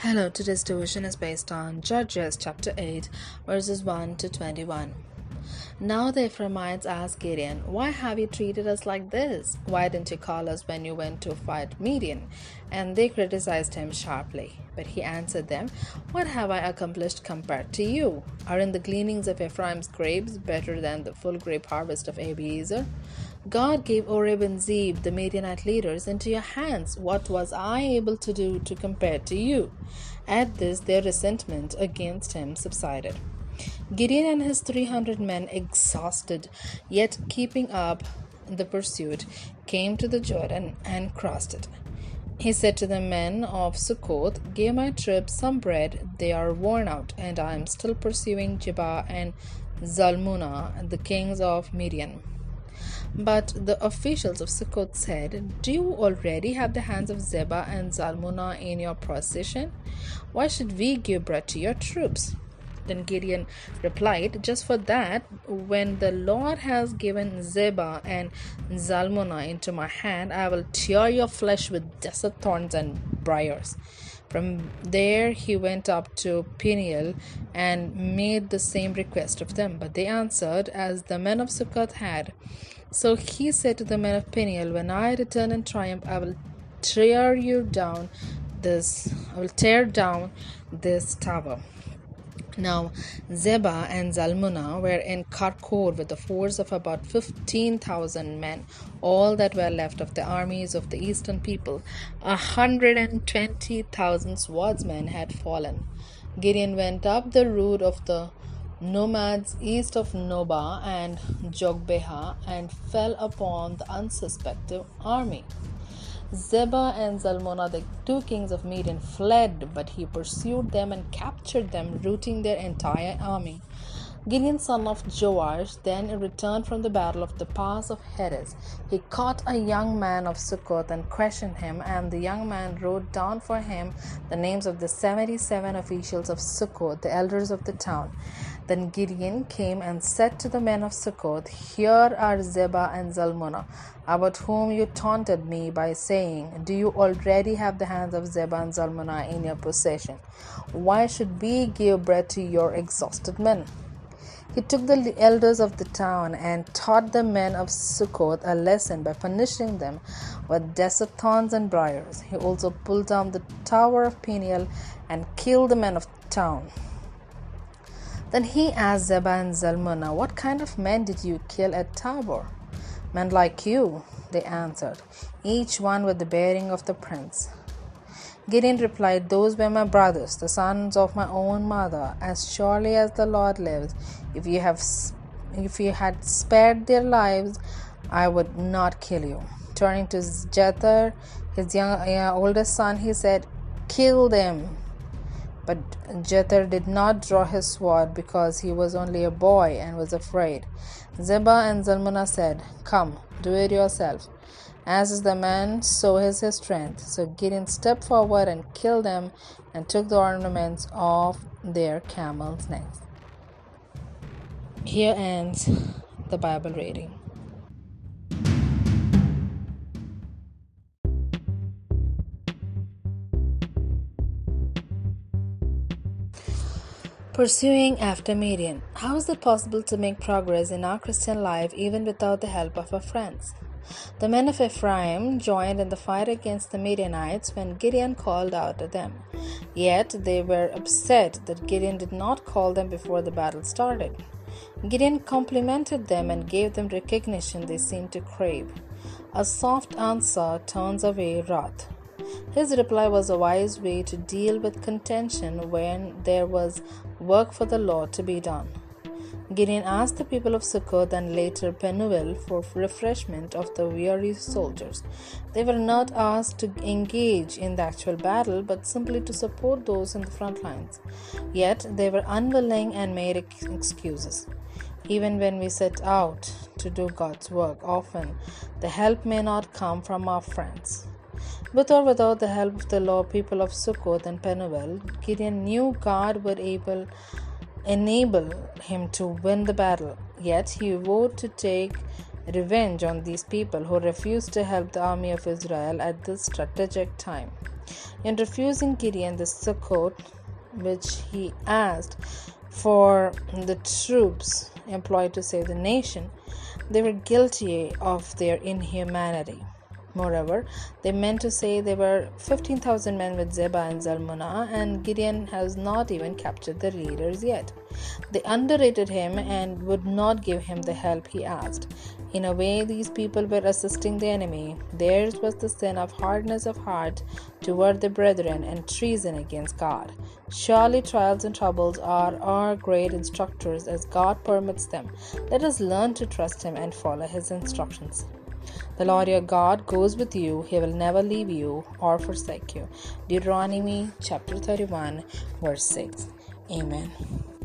Hello, today's devotion is based on Judges chapter 8, verses 1 to 21. Now the Ephraimites asked Gideon, Why have you treated us like this? Why didn't you call us when you went to fight Midian? And they criticized him sharply. But he answered them, What have I accomplished compared to you? Are in the gleanings of Ephraim's grapes better than the full grape harvest of Abiezer? God gave Oreb and Zeeb, the Midianite leaders, into your hands. What was I able to do to compare to you? At this, their resentment against him subsided. Gideon and his 300 men, exhausted yet keeping up the pursuit, came to the Jordan and crossed it. He said to the men of Succoth, Give my troops some bread, they are worn out, and I am still pursuing Zebah and Zalmunna, the kings of Midian. But the officials of Succoth said, Do you already have the hands of Zebah and Zalmunna in your possession? Why should we give bread to your troops? Then Gideon replied, Just for that, when the Lord has given Zebah and Zalmunna into my hand, I will tear your flesh with desert thorns and briars. From there he went up to Peniel and made the same request of them, but they answered as the men of Succoth had. So he said to the men of Peniel, When I return in triumph, I will tear you down this I will tear down this tower. Now, Zebah and Zalmunna were in Karkor with a force of about 15,000 men, all that were left of the armies of the eastern people. A hundred and twenty thousand swordsmen had fallen. Gideon went up the route of the nomads east of Nobah and Jogbeha and fell upon the unsuspecting army. Zebah and Zalmunna, the two kings of Midian, fled, but he pursued them and captured them, routing their entire army. Gideon, son of Joash, then returned from the battle of the pass of Heres. He caught a young man of Succoth and questioned him, and the young man wrote down for him the names of the seventy seven officials of Succoth, the elders of the town. Then Gideon came and said to the men of Succoth, Here are Zebah and Zalmunna, about whom you taunted me by saying, Do you already have the hands of Zebah and Zalmunna in your possession? Why should we give bread to your exhausted men? He took the elders of the town and taught the men of Succoth a lesson by punishing them with desert thorns and briars. He also pulled down the tower of Peniel and killed the men of the town. Then he asked Zebah and Zalmunna, What kind of men did you kill at Tabor? Men like you, they answered, each one with the bearing of the prince. Gideon replied, Those were my brothers, the sons of my own mother. As surely as the Lord lives, if you have if you had spared their lives, I would not kill you. Turning to Jether, his young uh, oldest son, he said, Kill them. But Jether did not draw his sword because he was only a boy and was afraid. Zebah and Zalmunna said, Come, do it yourself. As is the man, so is his strength. So Gideon stepped forward and killed them and took the ornaments off their camels' necks. Here ends the Bible reading. Pursuing after Midian. How is it possible to make progress in our Christian life even without the help of our friends? The men of Ephraim joined in the fight against the Midianites when Gideon called out to them. Yet they were upset that Gideon did not call them before the battle started. Gideon complimented them and gave them recognition they seemed to crave. A soft answer turns away wrath. His reply was a wise way to deal with contention when there was work for the Lord to be done. Gideon asked the people of Succoth and later Penuel for refreshment of the weary soldiers. They were not asked to engage in the actual battle, but simply to support those in the front lines. Yet they were unwilling and made excuses. Even when we set out to do God's work, often the help may not come from our friends. With or without the help of the law people of Succoth and Penuel, Gideon knew God would able, enable him to win the battle. Yet he vowed to take revenge on these people who refused to help the army of Israel at this strategic time. In refusing Gideon the Sukkot, which he asked for the troops employed to save the nation, they were guilty of their inhumanity. Moreover, they meant to say there were 15,000 men with Zebah and Zalmunna, and Gideon has not even captured the leaders yet. They underrated him and would not give him the help he asked. In a way, these people were assisting the enemy. Theirs was the sin of hardness of heart toward the brethren and treason against God. Surely trials and troubles are our great instructors as God permits them. Let us learn to trust Him and follow His instructions. The Lord your God goes with you, he will never leave you or forsake you. Deuteronomy chapter 31, verse 6. Amen.